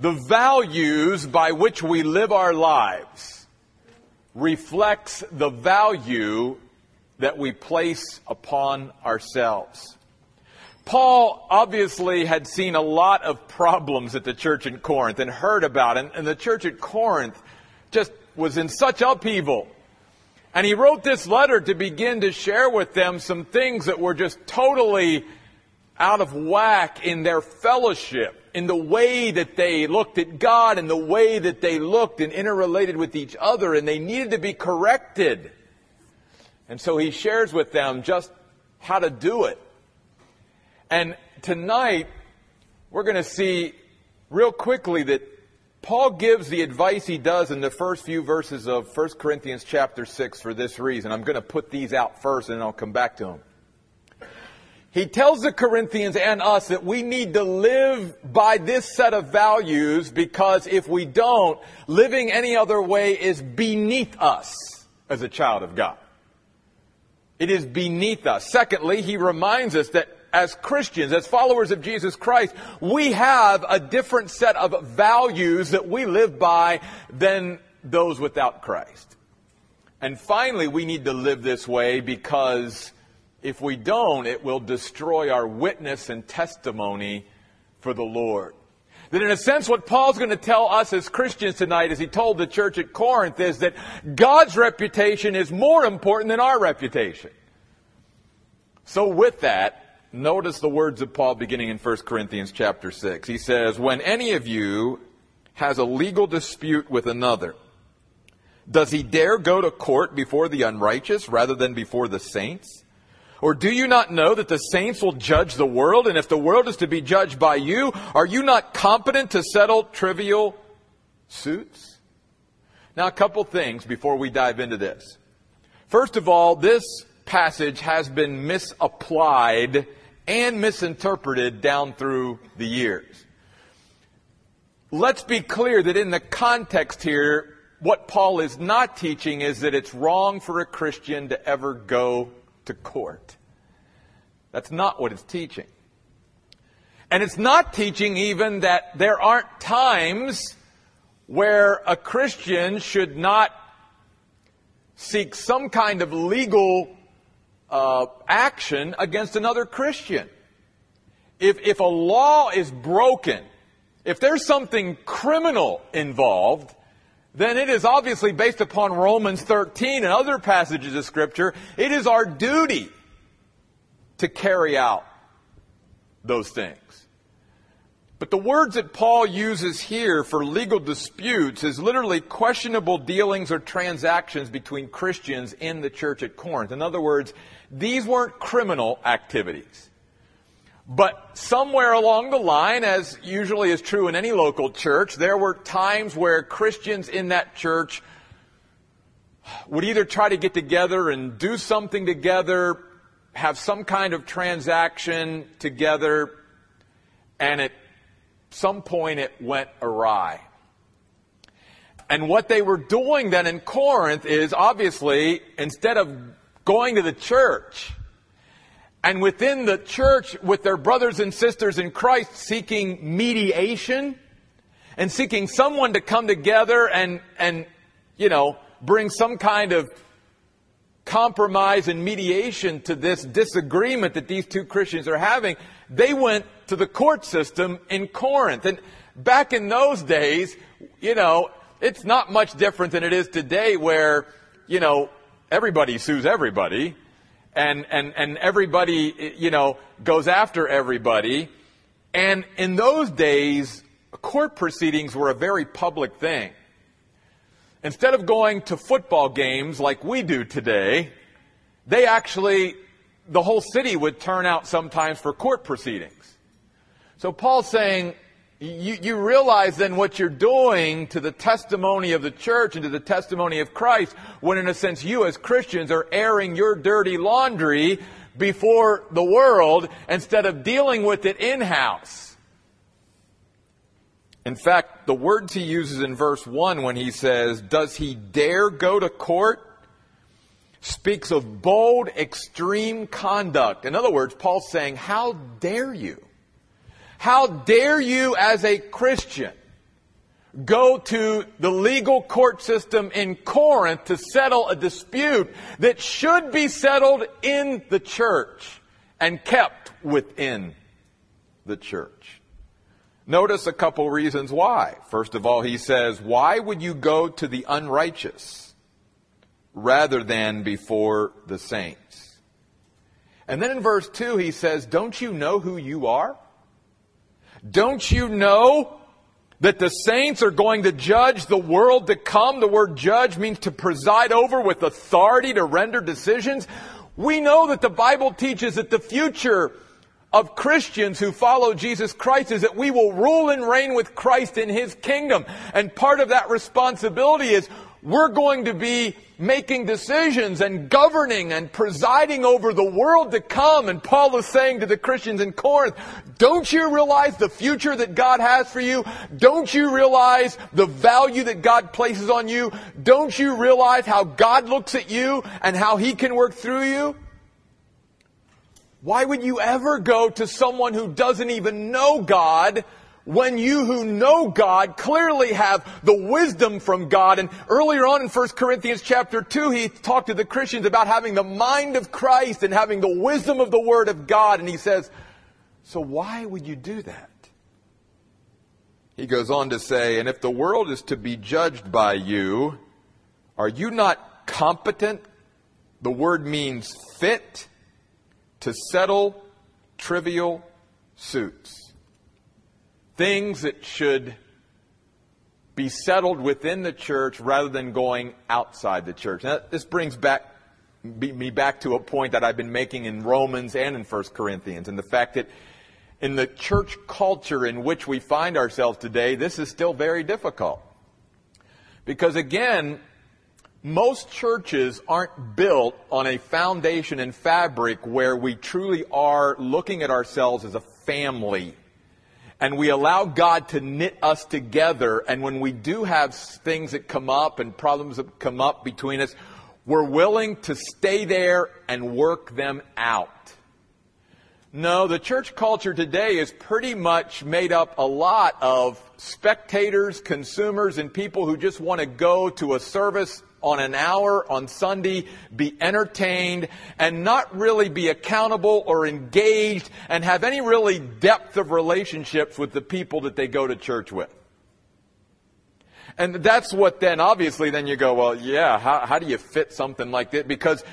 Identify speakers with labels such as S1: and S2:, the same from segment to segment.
S1: the values by which we live our lives reflects the value that we place upon ourselves. Paul obviously had seen a lot of problems at the church in Corinth and heard about it, and the church at Corinth just was in such upheaval. And he wrote this letter to begin to share with them some things that were just totally out of whack in their fellowship, in the way that they looked at God, and the way that they looked and interrelated with each other, and they needed to be corrected. And so he shares with them just how to do it. And tonight, we're going to see real quickly that Paul gives the advice he does in the first few verses of 1 Corinthians chapter 6 for this reason. I'm going to put these out first and I'll come back to them. He tells the Corinthians and us that we need to live by this set of values because if we don't, living any other way is beneath us as a child of God. It is beneath us. Secondly, he reminds us that as Christians, as followers of Jesus Christ, we have a different set of values that we live by than those without Christ. And finally, we need to live this way because if we don't, it will destroy our witness and testimony for the Lord. That in a sense, what Paul's going to tell us as Christians tonight, as he told the church at Corinth, is that God's reputation is more important than our reputation. So with that, notice the words of Paul beginning in 1 Corinthians chapter 6. He says, When any of you has a legal dispute with another, does he dare go to court before the unrighteous rather than before the saints? Or do you not know that the saints will judge the world? And if the world is to be judged by you, are you not competent to settle trivial suits? Now, a couple things before we dive into this. First of all, this passage has been misapplied and misinterpreted down through the years. Let's be clear that in the context here, what Paul is not teaching is that it's wrong for a Christian to ever go to court. That's not what it's teaching. And it's not teaching even that there aren't times where a Christian should not seek some kind of legal uh, action against another Christian. If, if a law is broken, if there's something criminal involved, then it is obviously based upon Romans 13 and other passages of Scripture. It is our duty to carry out those things. But the words that Paul uses here for legal disputes is literally questionable dealings or transactions between Christians in the church at Corinth. In other words, these weren't criminal activities. But somewhere along the line, as usually is true in any local church, there were times where Christians in that church would either try to get together and do something together, have some kind of transaction together, and at some point it went awry. And what they were doing then in Corinth is obviously, instead of going to the church, and within the church with their brothers and sisters in Christ seeking mediation and seeking someone to come together and, and, you know, bring some kind of compromise and mediation to this disagreement that these two Christians are having, they went to the court system in Corinth. And back in those days, you know, it's not much different than it is today where, you know, everybody sues everybody and, and, and everybody, you know, goes after everybody. And in those days, court proceedings were a very public thing. Instead of going to football games like we do today, they actually, the whole city would turn out sometimes for court proceedings. So Paul's saying, you, you realize then what you're doing to the testimony of the church and to the testimony of Christ when in a sense you as Christians are airing your dirty laundry before the world instead of dealing with it in-house. In fact, the words he uses in verse 1 when he says, does he dare go to court? Speaks of bold, extreme conduct. In other words, Paul's saying, how dare you? How dare you as a Christian go to the legal court system in Corinth to settle a dispute that should be settled in the church and kept within the church. Notice a couple reasons why. First of all, he says, Why would you go to the unrighteous rather than before the saints? And then in verse 2, he says, Don't you know who you are? Don't you know that the saints are going to judge the world to come. The word judge means to preside over with authority to render decisions. We know that the Bible teaches that the future of Christians who follow Jesus Christ is that we will rule and reign with Christ in His kingdom. And part of that responsibility is we're going to be making decisions and governing and presiding over the world to come. And Paul is saying to the Christians in Corinth, don't you realize the future that God has for you? Don't you realize the value that God places on you? Don't you realize how God looks at you and how He can work through you? Why would you ever go to someone who doesn't even know God when you who know God clearly have the wisdom from God. And earlier on in 1 Corinthians chapter 2, he talked to the Christians about having the mind of Christ and having the wisdom of the Word of God. And he says, so why would you do that? He goes on to say, and if the world is to be judged by you, are you not competent? The word means fit to settle trivial suits things that should be settled within the church rather than going outside the church. Now, this brings back me back to a point that I've been making in Romans and in 1 Corinthians, and the fact that in the church culture in which we find ourselves today, this is still very difficult. Because again, most churches aren't built on a foundation and fabric where we truly are looking at ourselves as a family and we allow God to knit us together. And when we do have things that come up and problems that come up between us, we're willing to stay there and work them out. No, the church culture today is pretty much made up a lot of spectators, consumers, and people who just want to go to a service on an hour on Sunday, be entertained, and not really be accountable or engaged and have any really depth of relationships with the people that they go to church with. And that's what then, obviously, then you go, well, yeah, how, how do you fit something like that? Because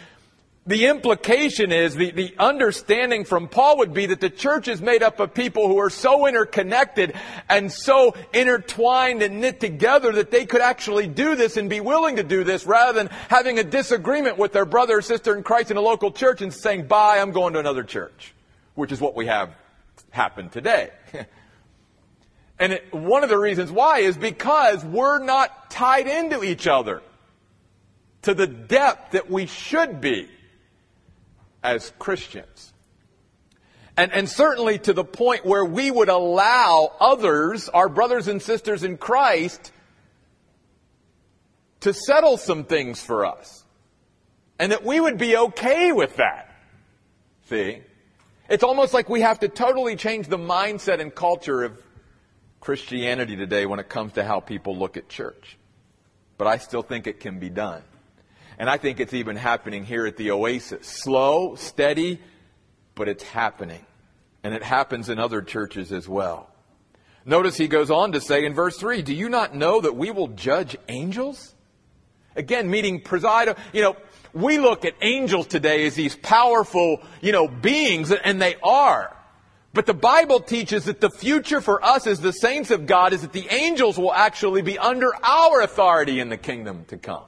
S1: the implication is, the, the understanding from Paul would be that the church is made up of people who are so interconnected and so intertwined and knit together that they could actually do this and be willing to do this rather than having a disagreement with their brother or sister in Christ in a local church and saying, bye, I'm going to another church, which is what we have happen today. and it, one of the reasons why is because we're not tied into each other to the depth that we should be as Christians. And, and certainly to the point where we would allow others, our brothers and sisters in Christ, to settle some things for us. And that we would be okay with that. See? It's almost like we have to totally change the mindset and culture of Christianity today when it comes to how people look at church. But I still think it can be done. And I think it's even happening here at the Oasis. Slow, steady, but it's happening. And it happens in other churches as well. Notice he goes on to say in verse 3, Do you not know that we will judge angels? Again, meaning preside, you know, we look at angels today as these powerful, you know, beings, and they are. But the Bible teaches that the future for us as the saints of God is that the angels will actually be under our authority in the kingdom to come.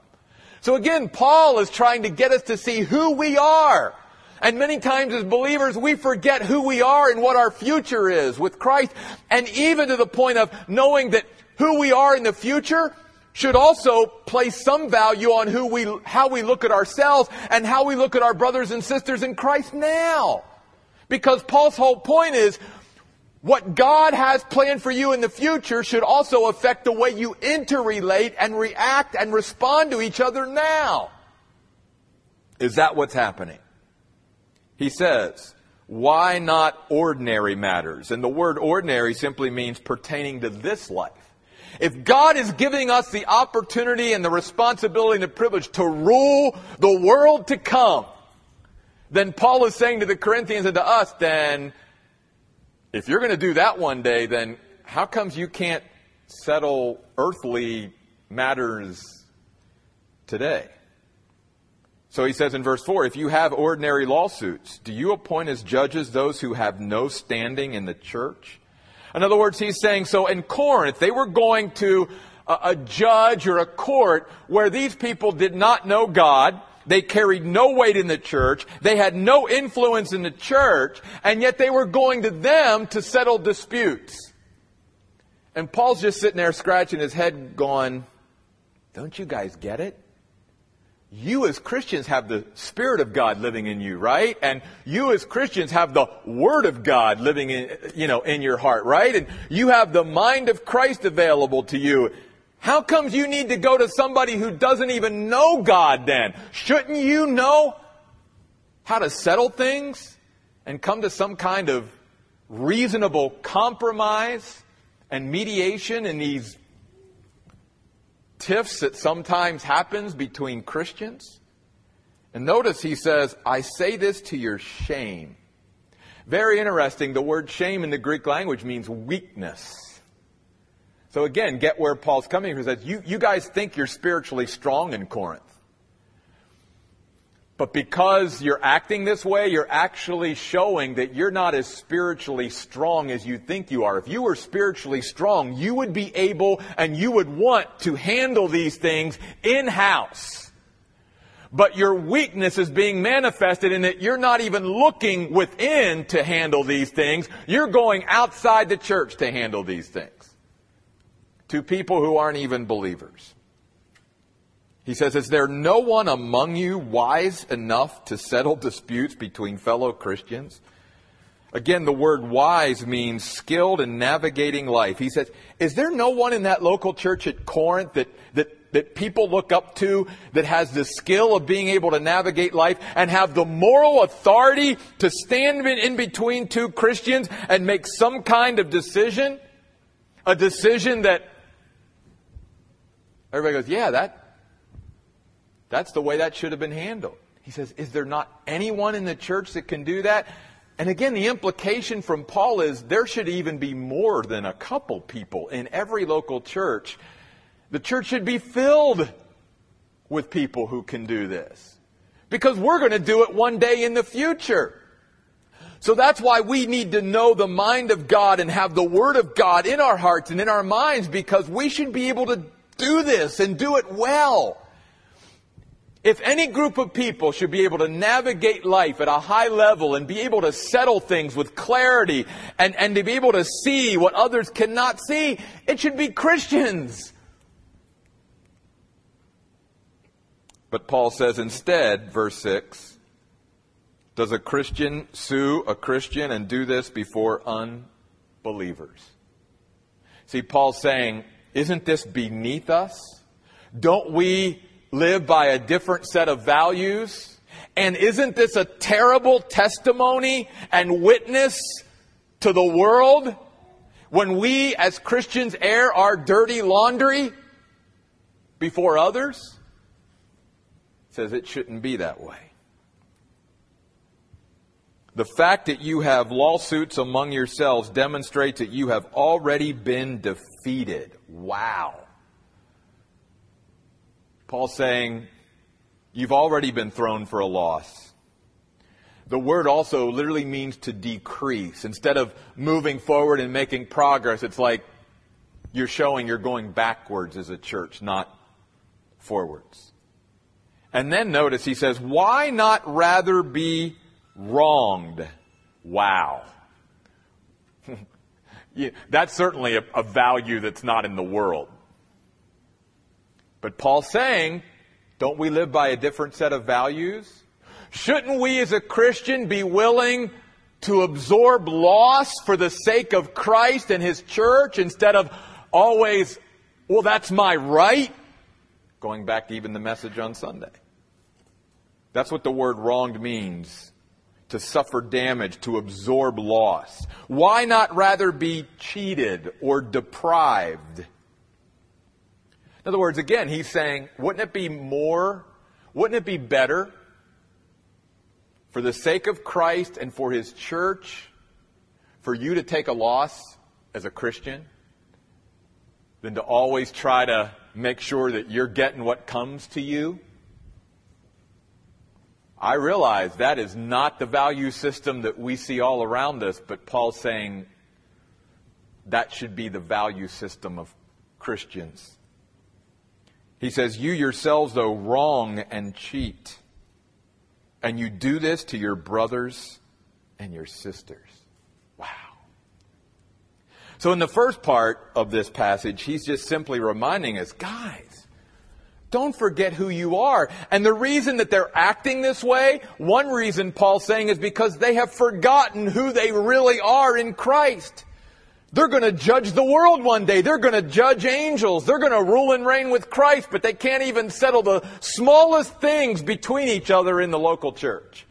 S1: So again, Paul is trying to get us to see who we are. And many times as believers, we forget who we are and what our future is with Christ. And even to the point of knowing that who we are in the future should also place some value on who we, how we look at ourselves and how we look at our brothers and sisters in Christ now. Because Paul's whole point is what God has planned for you in the future should also affect the way you interrelate and react and respond to each other now. Is that what's happening? He says, why not ordinary matters? And the word ordinary simply means pertaining to this life. If God is giving us the opportunity and the responsibility and the privilege to rule the world to come, then Paul is saying to the Corinthians and to us, then if you're going to do that one day, then how comes you can't settle earthly matters today? So he says in verse 4 if you have ordinary lawsuits, do you appoint as judges those who have no standing in the church? In other words, he's saying, so in Corinth, they were going to a, a judge or a court where these people did not know God. They carried no weight in the church. They had no influence in the church, and yet they were going to them to settle disputes. And Paul's just sitting there scratching his head going, don't you guys get it? you as Christians have the Spirit of God living in you, right? And you as Christians have the Word of God living in, you know, in your heart, right? And you have the mind of Christ available to you. How comes you need to go to somebody who doesn't even know God then? Shouldn't you know how to settle things and come to some kind of reasonable compromise and mediation in these tiffs that sometimes happens between Christians. And notice he says, I say this to your shame. Very interesting. The word shame in the Greek language means weakness. So again, get where Paul's coming from. He says, you, you guys think you're spiritually strong in Corinth. But because you're acting this way, you're actually showing that you're not as spiritually strong as you think you are. If you were spiritually strong, you would be able and you would want to handle these things in-house. But your weakness is being manifested in that you're not even looking within to handle these things. You're going outside the church to handle these things. To people who aren't even believers. He says, Is there no one among you wise enough to settle disputes between fellow Christians? Again, the word wise means skilled in navigating life. He says, Is there no one in that local church at Corinth that, that, that people look up to that has the skill of being able to navigate life and have the moral authority to stand in between two Christians and make some kind of decision? A decision that everybody goes, Yeah, that, that's the way that should have been handled. He says, Is there not anyone in the church that can do that? And again, the implication from Paul is there should even be more than a couple people in every local church. The church should be filled with people who can do this. Because we're going to do it one day in the future. So that's why we need to know the mind of God and have the Word of God in our hearts and in our minds because we should be able to do this and do it well. If any group of people should be able to navigate life at a high level and be able to settle things with clarity and, and to be able to see what others cannot see, it should be Christians. But Paul says instead, verse 6, does a Christian sue a Christian and do this before unbelievers? See, Paul's saying, isn't this beneath us? Don't we live by a different set of values? And isn't this a terrible testimony and witness to the world when we as Christians air our dirty laundry before others? It says it shouldn't be that way. The fact that you have lawsuits among yourselves demonstrates that you have already been defeated. Wow. Paul's saying, You've already been thrown for a loss. The word also literally means to decrease. Instead of moving forward and making progress, it's like you're showing you're going backwards as a church, not forwards. And then notice he says, Why not rather be wronged? Wow. yeah, that's certainly a, a value that's not in the world. But Paul's saying, don't we live by a different set of values? Shouldn't we as a Christian be willing to absorb loss for the sake of Christ and His church instead of always, well, that's my right? Going back to even the message on Sunday. That's what the word wronged means. To suffer damage, to absorb loss. Why not rather be cheated or deprived? In other words, again, he's saying, wouldn't it be more, wouldn't it be better for the sake of Christ and for his church for you to take a loss as a Christian than to always try to make sure that you're getting what comes to you? I realize that is not the value system that we see all around us, but Paul's saying that should be the value system of Christians. He says, You yourselves, though, wrong and cheat. And you do this to your brothers and your sisters. Wow. So, in the first part of this passage, he's just simply reminding us, guys, don't forget who you are. And the reason that they're acting this way, one reason Paul's saying is because they have forgotten who they really are in Christ. They're going to judge the world one day. They're going to judge angels. They're going to rule and reign with Christ, but they can't even settle the smallest things between each other in the local church.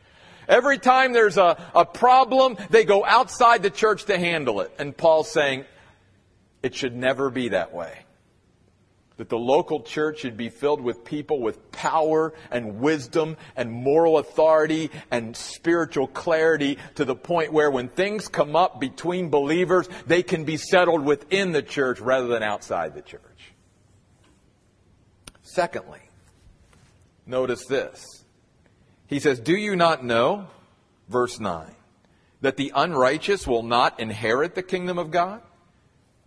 S1: Every time there's a, a problem, they go outside the church to handle it. And Paul's saying, it should never be that way that the local church should be filled with people with power and wisdom and moral authority and spiritual clarity to the point where when things come up between believers, they can be settled within the church rather than outside the church. Secondly, notice this. He says, Do you not know, verse 9, that the unrighteous will not inherit the kingdom of God?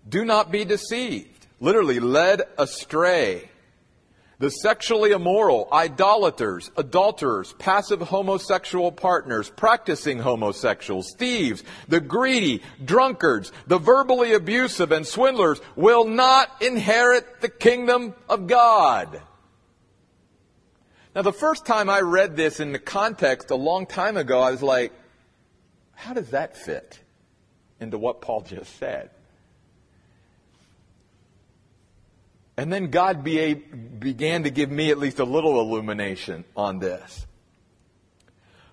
S1: Do not be deceived literally led astray. The sexually immoral, idolaters, adulterers, passive homosexual partners, practicing homosexuals, thieves, the greedy, drunkards, the verbally abusive and swindlers will not inherit the kingdom of God. Now the first time I read this in the context a long time ago, I was like, how does that fit into what Paul just said? And then God be, began to give me at least a little illumination on this.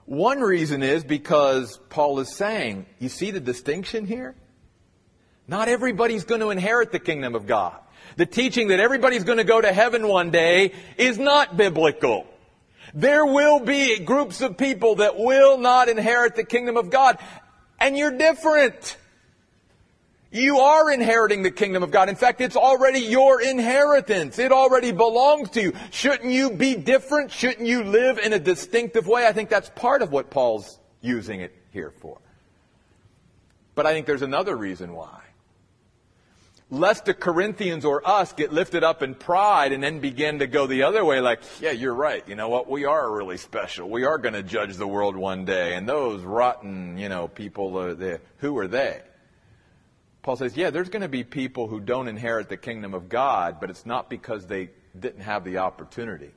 S1: One reason is because Paul is saying, you see the distinction here? Not everybody's going to inherit the kingdom of God. The teaching that everybody's going to go to heaven one day is not biblical. There will be groups of people that will not inherit the kingdom of God, and you're different. You are inheriting the kingdom of God. In fact, it's already your inheritance. It already belongs to you. Shouldn't you be different? Shouldn't you live in a distinctive way? I think that's part of what Paul's using it here for. But I think there's another reason why. Lest the Corinthians or us get lifted up in pride and then begin to go the other way, like, yeah, you're right. You know what? We are really special. We are going to judge the world one day. And those rotten, you know, people, uh, who are they? Paul says, yeah, there's going to be people who don't inherit the kingdom of God, but it's not because they didn't have the opportunity.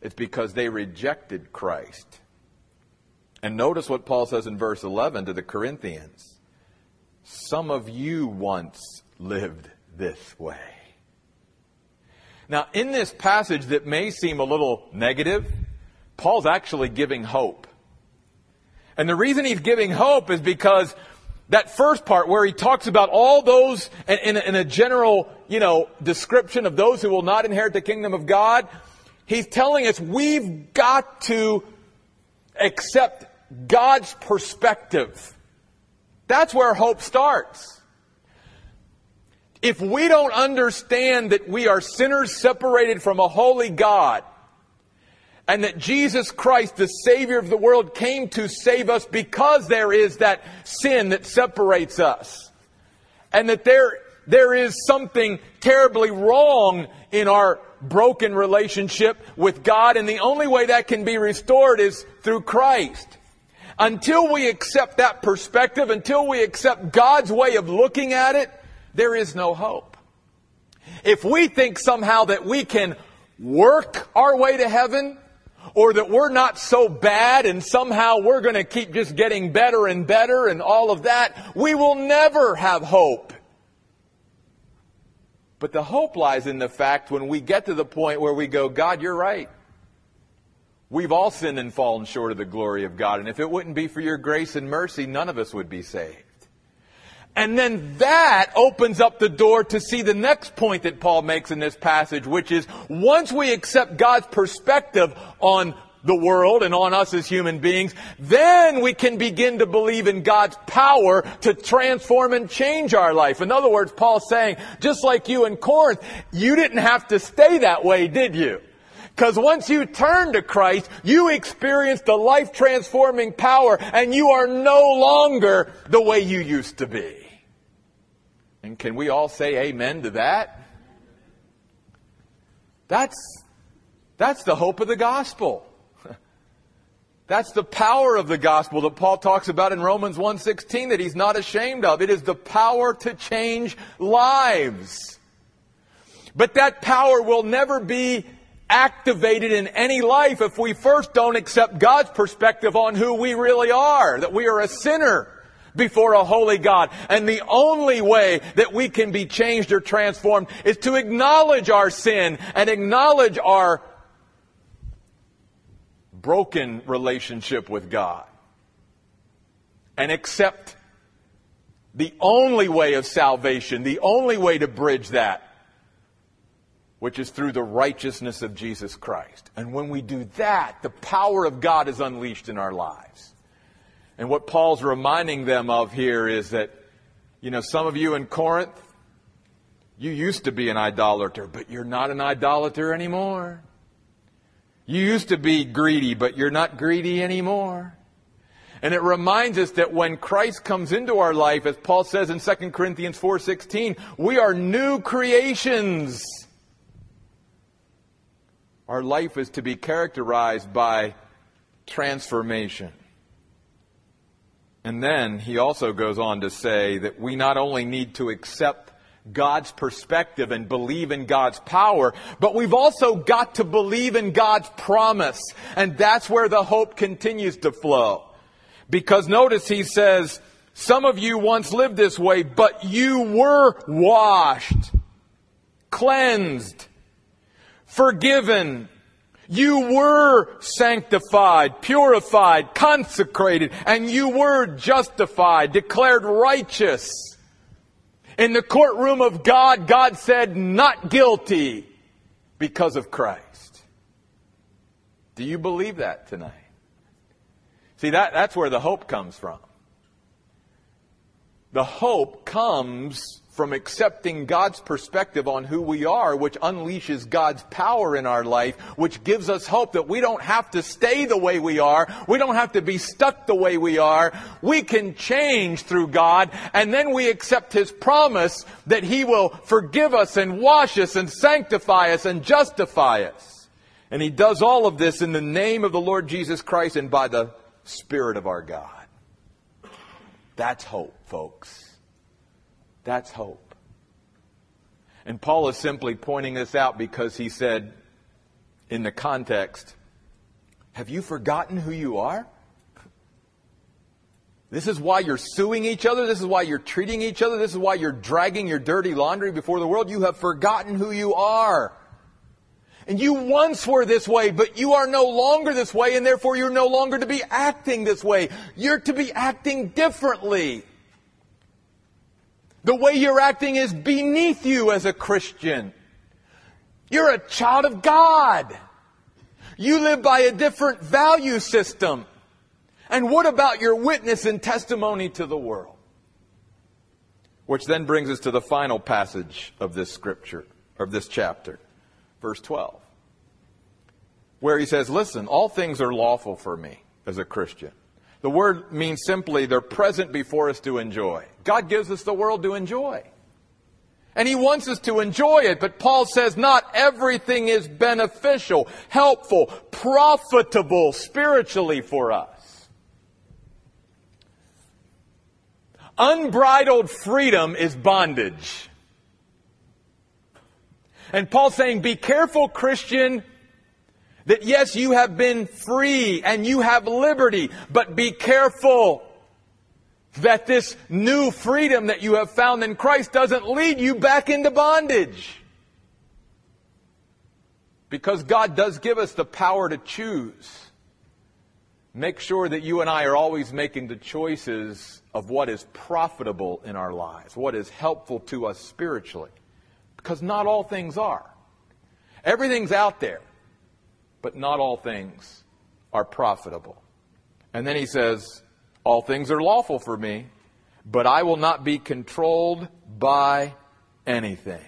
S1: It's because they rejected Christ. And notice what Paul says in verse 11 to the Corinthians. Some of you once lived this way. Now, in this passage that may seem a little negative, Paul's actually giving hope. And the reason he's giving hope is because that first part where he talks about all those in, in, a general, you know, description of those who will not inherit the kingdom of God, he's telling us we've got to accept God's perspective. That's where hope starts. If we don't understand that we are sinners separated from a holy God, and that Jesus Christ, the Savior of the world, came to save us because there is that sin that separates us. And that there, there is something terribly wrong in our broken relationship with God, and the only way that can be restored is through Christ. Until we accept that perspective, until we accept God's way of looking at it, there is no hope. If we think somehow that we can work our way to heaven, or that we're not so bad and somehow we're going to keep just getting better and better and all of that, we will never have hope. But the hope lies in the fact when we get to the point where we go, God, you're right. We've all sinned and fallen short of the glory of God. And if it wouldn't be for your grace and mercy, none of us would be saved. And then that opens up the door to see the next point that Paul makes in this passage, which is once we accept God's perspective on the world and on us as human beings, then we can begin to believe in God's power to transform and change our life. In other words, Paul's saying, just like you in Corinth, you didn't have to stay that way, did you? Because once you turn to Christ, you experience the life transforming power and you are no longer the way you used to be. And can we all say amen to that? That's, that's the hope of the gospel. That's the power of the gospel that Paul talks about in Romans 1:16 that he's not ashamed of. It is the power to change lives. But that power will never be activated in any life if we first don't accept God's perspective on who we really are, that we are a sinner before a holy God. And the only way that we can be changed or transformed is to acknowledge our sin and acknowledge our broken relationship with God and accept the only way of salvation, the only way to bridge that, which is through the righteousness of Jesus Christ. And when we do that, the power of God is unleashed in our lives. And what Paul's reminding them of here is that, you know, some of you in Corinth, you used to be an idolater, but you're not an idolater anymore. You used to be greedy, but you're not greedy anymore. And it reminds us that when Christ comes into our life, as Paul says in 2 Corinthians 4:16, we are new creations. Our life is to be characterized by transformation. And then he also goes on to say that we not only need to accept God's perspective and believe in God's power, but we've also got to believe in God's promise. And that's where the hope continues to flow. Because notice he says, some of you once lived this way, but you were washed, cleansed, forgiven. You were sanctified, purified, consecrated, and you were justified, declared righteous in the courtroom of God, God said, not guilty because of Christ. Do you believe that tonight? See, that, that's where the hope comes from. The hope comes from accepting God's perspective on who we are, which unleashes God's power in our life, which gives us hope that we don't have to stay the way we are. We don't have to be stuck the way we are. We can change through God, and then we accept His promise that He will forgive us and wash us and sanctify us and justify us. And He does all of this in the name of the Lord Jesus Christ and by the Spirit of our God. That's hope, folks. That's hope. And Paul is simply pointing this out because he said, in the context, have you forgotten who you are? This is why you're suing each other. This is why you're treating each other. This is why you're dragging your dirty laundry before the world. You have forgotten who you are. And you once were this way, but you are no longer this way, and therefore you're no longer to be acting this way. You're to be acting differently. The way you're acting is beneath you as a Christian. You're a child of God. You live by a different value system. And what about your witness and testimony to the world? Which then brings us to the final passage of this scripture, of this chapter, verse 12, where he says, Listen, all things are lawful for me as a Christian. The word means simply they're present before us to enjoy. God gives us the world to enjoy. And He wants us to enjoy it, but Paul says not everything is beneficial, helpful, profitable spiritually for us. Unbridled freedom is bondage. And Paul's saying, be careful, Christian, that yes, you have been free and you have liberty, but be careful that this new freedom that you have found in Christ doesn't lead you back into bondage. Because God does give us the power to choose. make sure that you and I are always making the choices of what is profitable in our lives, what is helpful to us spiritually. Because not all things are. Everything's out there, but not all things are profitable. And then he says, All things are lawful for me, but I will not be controlled by anything.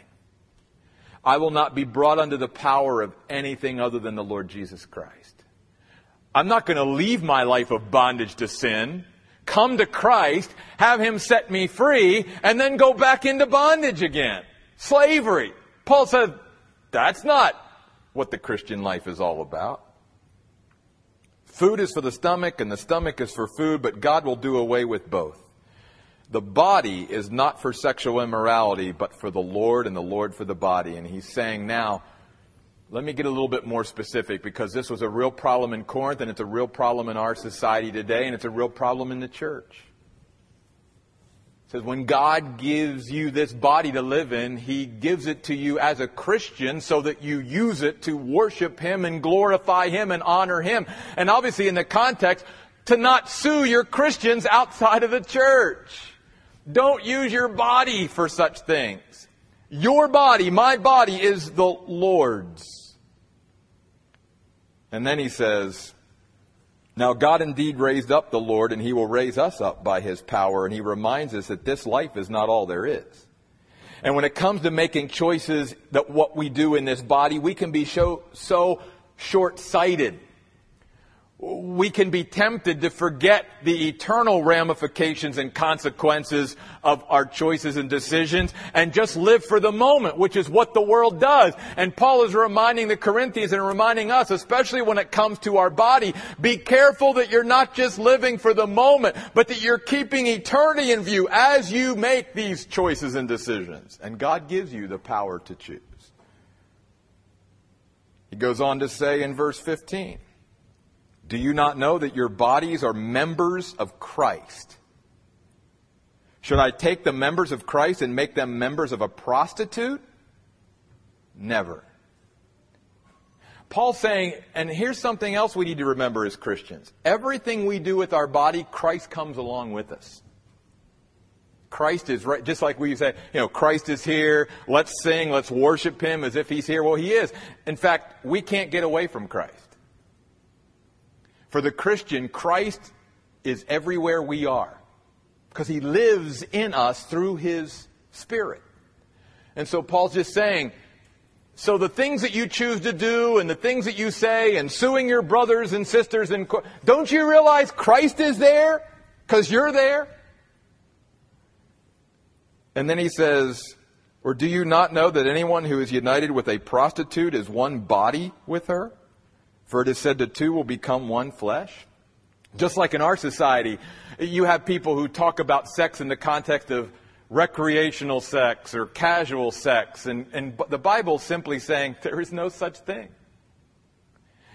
S1: I will not be brought under the power of anything other than the Lord Jesus Christ. I'm not going to leave my life of bondage to sin, come to Christ, have Him set me free, and then go back into bondage again. Slavery. Paul said, that's not what the Christian life is all about. Food is for the stomach and the stomach is for food, but God will do away with both. The body is not for sexual immorality, but for the Lord and the Lord for the body. And he's saying now, let me get a little bit more specific because this was a real problem in Corinth and it's a real problem in our society today and it's a real problem in the church. Says when God gives you this body to live in, He gives it to you as a Christian so that you use it to worship Him and glorify Him and honor Him. And obviously in the context, to not sue your Christians outside of the church. Don't use your body for such things. Your body, my body, is the Lord's. And then he says, Now God indeed raised up the Lord, and he will raise us up by his power. And he reminds us that this life is not all there is. And when it comes to making choices that what we do in this body, we can be so, so short-sighted we can be tempted to forget the eternal ramifications and consequences of our choices and decisions and just live for the moment, which is what the world does. And Paul is reminding the Corinthians and reminding us, especially when it comes to our body, be careful that you're not just living for the moment, but that you're keeping eternity in view as you make these choices and decisions. And God gives you the power to choose. He goes on to say in verse 15, do you not know that your bodies are members of Christ? Should I take the members of Christ and make them members of a prostitute? Never. Paul's saying, and here's something else we need to remember as Christians. Everything we do with our body, Christ comes along with us. Christ is right, just like we say, you know, Christ is here, let's sing, let's worship Him as if He's here. Well, He is. In fact, we can't get away from Christ. For the Christian, Christ is everywhere we are because he lives in us through his spirit. And so Paul's just saying, so the things that you choose to do and the things that you say and suing your brothers and sisters and don't you realize Christ is there because you're there? And then he says, or do you not know that anyone who is united with a prostitute is one body with her? For it is said the two will become one flesh. Just like in our society, you have people who talk about sex in the context of recreational sex or casual sex, and, and the Bible simply saying there is no such thing.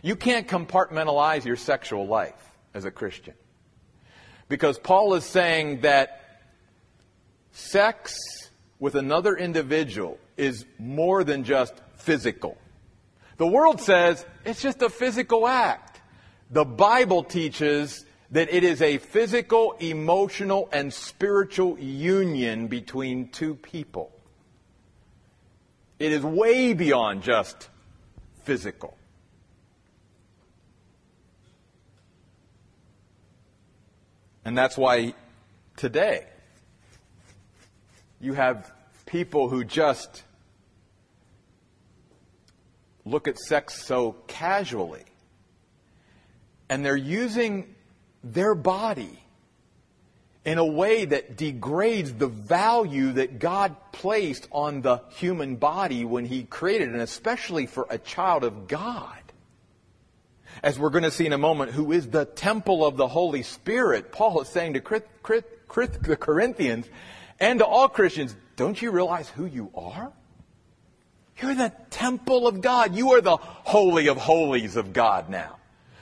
S1: You can't compartmentalize your sexual life as a Christian. Because Paul is saying that sex with another individual is more than just physical. The world says it's just a physical act. The Bible teaches that it is a physical, emotional, and spiritual union between two people. It is way beyond just physical. And that's why today you have people who just look at sex so casually. And they're using their body in a way that degrades the value that God placed on the human body when He created it, and especially for a child of God. As we're going to see in a moment, who is the temple of the Holy Spirit, Paul is saying to the Corinthians and to all Christians, don't you realize who you are? You're the temple of God. You are the holy of holies of God now.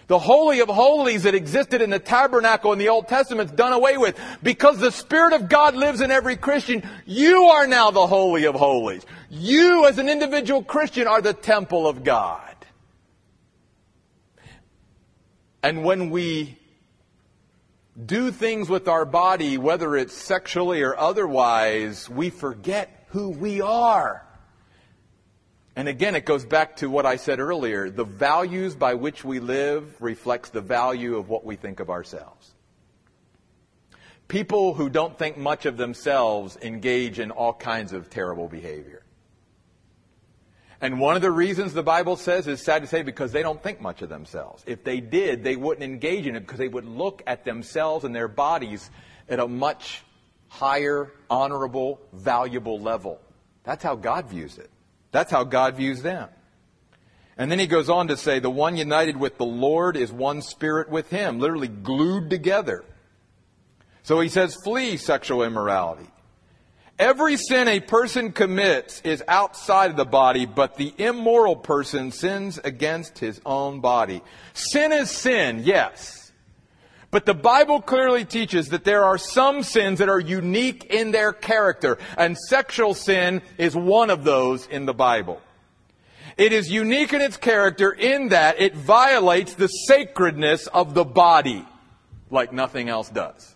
S1: The holy of holies that existed in the tabernacle in the Old Testament is done away with. Because the Spirit of God lives in every Christian, you are now the holy of holies. You as an individual Christian are the temple of God. And when we do things with our body, whether it's sexually or otherwise, we forget who we are. And again, it goes back to what I said earlier. The values by which we live reflects the value of what we think of ourselves. People who don't think much of themselves engage in all kinds of terrible behavior. And one of the reasons the Bible says is sad to say because they don't think much of themselves. If they did, they wouldn't engage in it because they would look at themselves and their bodies at a much higher, honorable, valuable level. That's how God views it. That's how God views them. And then he goes on to say, the one united with the Lord is one spirit with him, literally glued together. So he says, flee sexual immorality. Every sin a person commits is outside of the body, but the immoral person sins against his own body. Sin is sin, yes. But the Bible clearly teaches that there are some sins that are unique in their character, and sexual sin is one of those in the Bible. It is unique in its character in that it violates the sacredness of the body like nothing else does.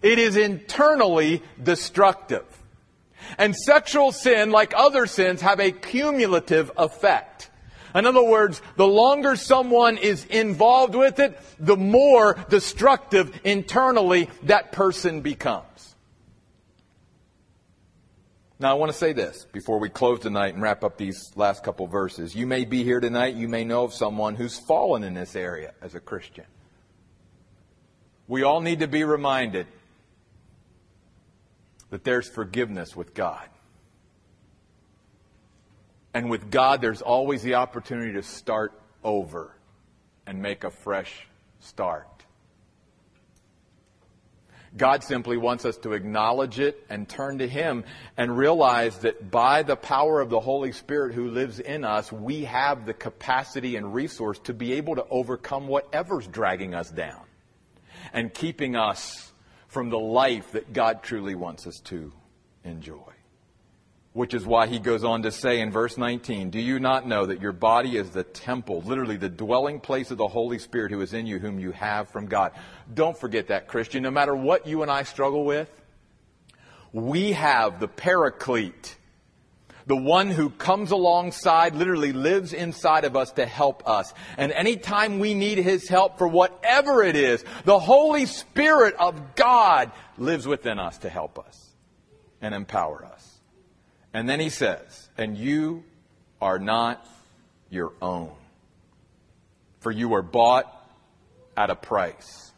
S1: It is internally destructive. And sexual sin, like other sins, have a cumulative effect. In other words, the longer someone is involved with it, the more destructive internally that person becomes. Now, I want to say this before we close tonight and wrap up these last couple verses. You may be here tonight, you may know of someone who's fallen in this area as a Christian. We all need to be reminded that there's forgiveness with God. And with God, there's always the opportunity to start over and make a fresh start. God simply wants us to acknowledge it and turn to Him and realize that by the power of the Holy Spirit who lives in us, we have the capacity and resource to be able to overcome whatever's dragging us down and keeping us from the life that God truly wants us to enjoy. Which is why he goes on to say in verse 19, Do you not know that your body is the temple, literally the dwelling place of the Holy Spirit who is in you, whom you have from God? Don't forget that, Christian. No matter what you and I struggle with, we have the paraclete the one who comes alongside, literally lives inside of us to help us. And anytime we need his help for whatever it is, the Holy Spirit of God lives within us to help us and empower us. And then he says, and you are not your own. For you were bought at a price.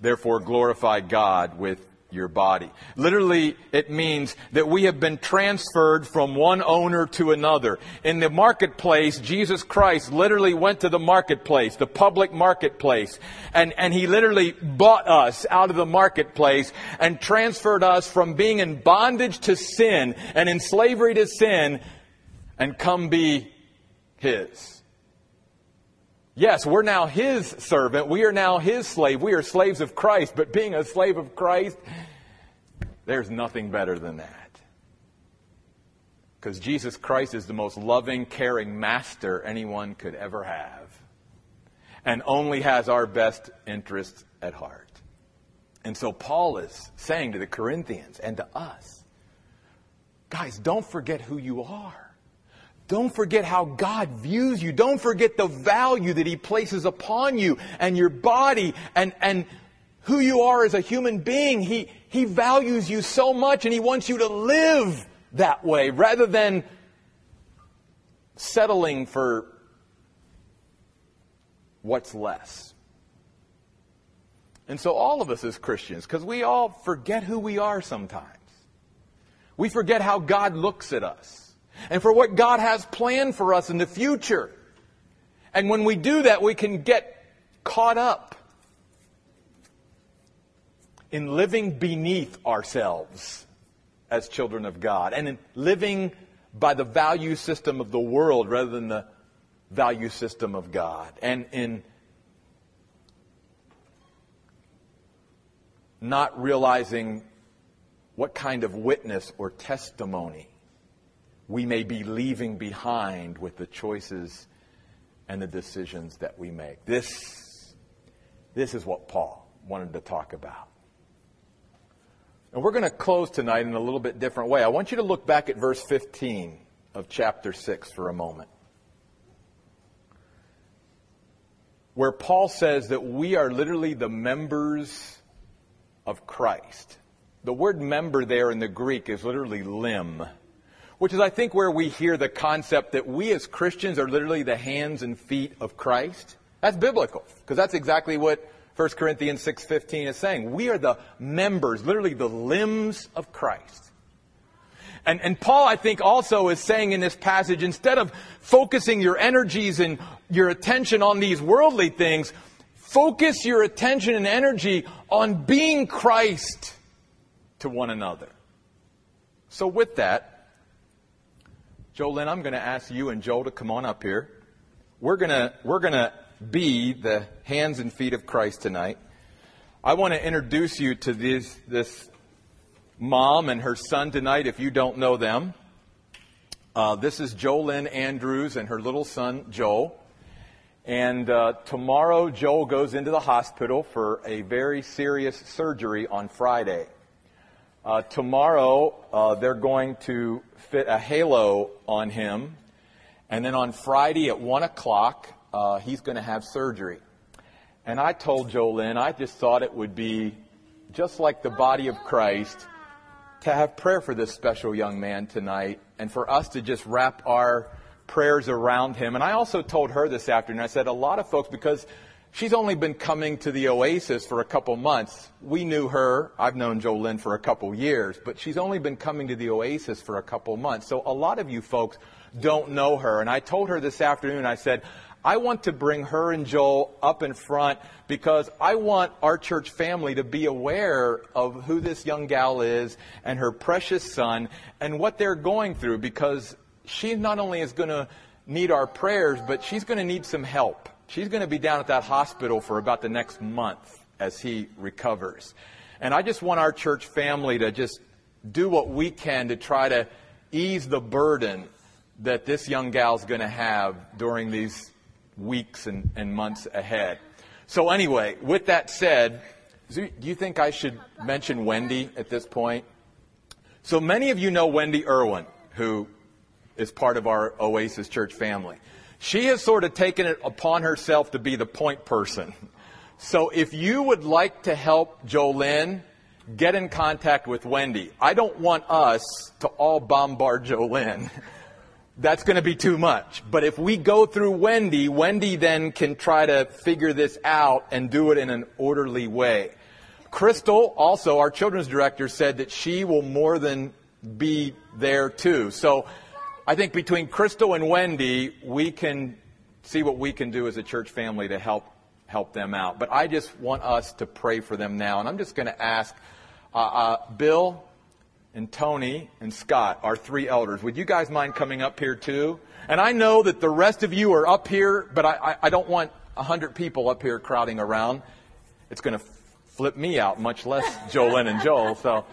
S1: Therefore glorify God with your body. Literally, it means that we have been transferred from one owner to another. In the marketplace, Jesus Christ literally went to the marketplace, the public marketplace, and, and he literally bought us out of the marketplace and transferred us from being in bondage to sin and in slavery to sin and come be his. Yes, we're now His servant. We are now His slave. We are slaves of Christ. But being a slave of Christ, there's nothing better than that. Because Jesus Christ is the most loving, caring master anyone could ever have. And only has our best interests at heart. And so Paul is saying to the Corinthians and to us, guys, don't forget who you are. Don't forget how God views you. Don't forget the value that He places upon you and your body and, and who you are as a human being. He, he values you so much and He wants you to live that way rather than settling for what's less. And so all of us as Christians, because we all forget who we are sometimes. We forget how God looks at us and for what God has planned for us in the future. And when we do that, we can get caught up in living beneath ourselves as children of God and in living by the value system of the world rather than the value system of God and in not realizing what kind of witness or testimony we may be leaving behind with the choices and the decisions that we make. This This is what Paul wanted to talk about. And we're going to close tonight in a little bit different way. I want you to look back at verse 15 of chapter 6 for a moment. Where Paul says that we are literally the members of Christ. The word member there in the Greek is literally limb, which is, I think, where we hear the concept that we as Christians are literally the hands and feet of Christ. That's biblical, because that's exactly what 1 Corinthians 6.15 is saying. We are the members, literally the limbs of Christ. And, and Paul, I think, also is saying in this passage, instead of focusing your energies and your attention on these worldly things, focus your attention and energy on being Christ to one another. So with that, Jolynn, I'm going to ask you and Joel to come on up here. We're going to, we're going to be the hands and feet of Christ tonight. I want to introduce you to this, this mom and her son tonight if you don't know them. Uh, this is Jolynn Andrews and her little son, Joel. And uh, tomorrow, Joel goes into the hospital for a very serious surgery on Friday. Uh, tomorrow, uh, they're going to fit a halo on him. And then on Friday at 1 o'clock, uh, he's going to have surgery. And I told Jolynn, I just thought it would be just like the body of Christ to have prayer for this special young man tonight and for us to just wrap our prayers around him. And I also told her this afternoon, I said, a lot of folks, because she's only been coming to the Oasis for a couple months. We knew her. I've known Jolynn for a couple years, but she's only been coming to the Oasis for a couple months. So a lot of you folks don't know her. And I told her this afternoon, I said, I want to bring her and Joel up in front because I want our church family to be aware of who this young gal is and her precious son and what they're going through because she not only is going to need our prayers, but she's going to need some help. She's going to be down at that hospital for about the next month as he recovers. And I just want our church family to just do what we can to try to ease the burden that this young gal's going to have during these weeks and, and months ahead. So, anyway, with that said, do you think I should mention Wendy at this point? So, many of you know Wendy Irwin, who is part of our Oasis Church family. She has sort of taken it upon herself to be the point person. So, if you would like to help Jolynn, get in contact with Wendy. I don't want us to all bombard Jolynn. that's going to be too much. But if we go through Wendy, Wendy then can try to figure this out and do it in an orderly way. Crystal, also our children's director, said that she will more than be there too. So I think between Crystal and Wendy, we can see what we can do as a church family to help help them out. But I just want us to pray for them now, and I'm just going to ask uh, uh, Bill and Tony and Scott, our three elders. Would you guys mind coming up here too? And I know that the rest of you are up here, but I, I, I don't want a hundred people up here crowding around. It's going to flip me out, much less Jolynn and Joel. So,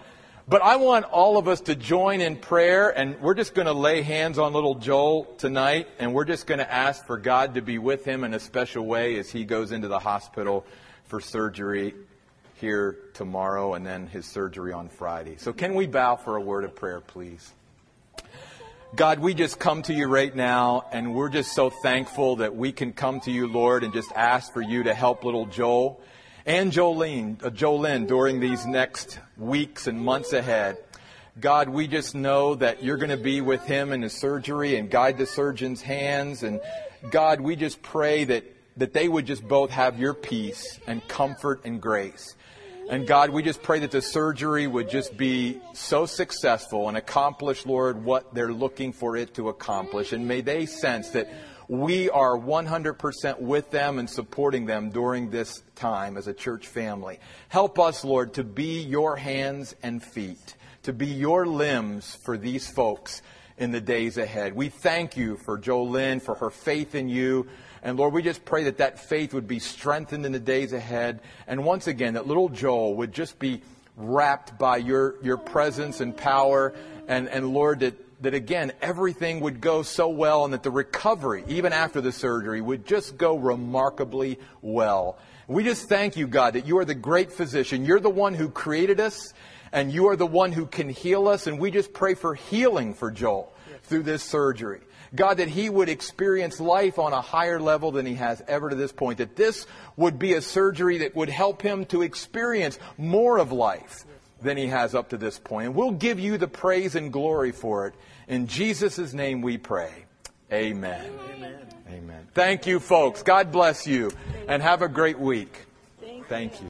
S1: but I want all of us to join in prayer, and we're just going to lay hands on little Joel tonight, and we're just going to ask for God to be with him in a special way as he goes into the hospital for surgery here tomorrow and then his surgery on Friday. So, can we bow for a word of prayer, please? God, we just come to you right now, and we're just so thankful that we can come to you, Lord, and just ask for you to help little Joel and Jolene, uh, Jolynn during these next weeks and months ahead. God, we just know that you're going to be with him in his surgery and guide the surgeon's hands. And God, we just pray that, that they would just both have your peace and comfort and grace. And God, we just pray that the surgery would just be so successful and accomplish, Lord, what they're looking for it to accomplish. And may they sense that we are 100% with them and supporting them during this time as a church family. Help us, Lord, to be your hands and feet, to be your limbs for these folks in the days ahead. We thank you for Jolynn, for her faith in you. And Lord, we just pray that that faith would be strengthened in the days ahead. And once again, that little Joel would just be wrapped by your, your presence and power. And, and Lord, that, that again, everything would go so well and that the recovery, even after the surgery, would just go remarkably well. We just thank you, God, that you are the great physician. You're the one who created us, and you are the one who can heal us. And we just pray for healing for Joel through this surgery. God, that he would experience life on a higher level than he has ever to this point. That this would be a surgery that would help him to experience more of life than he has up to this point. And we'll give you the praise and glory for it. In Jesus' name we pray. Amen. Amen. Amen. Thank you, folks. God bless you. And have a great week. Thank you.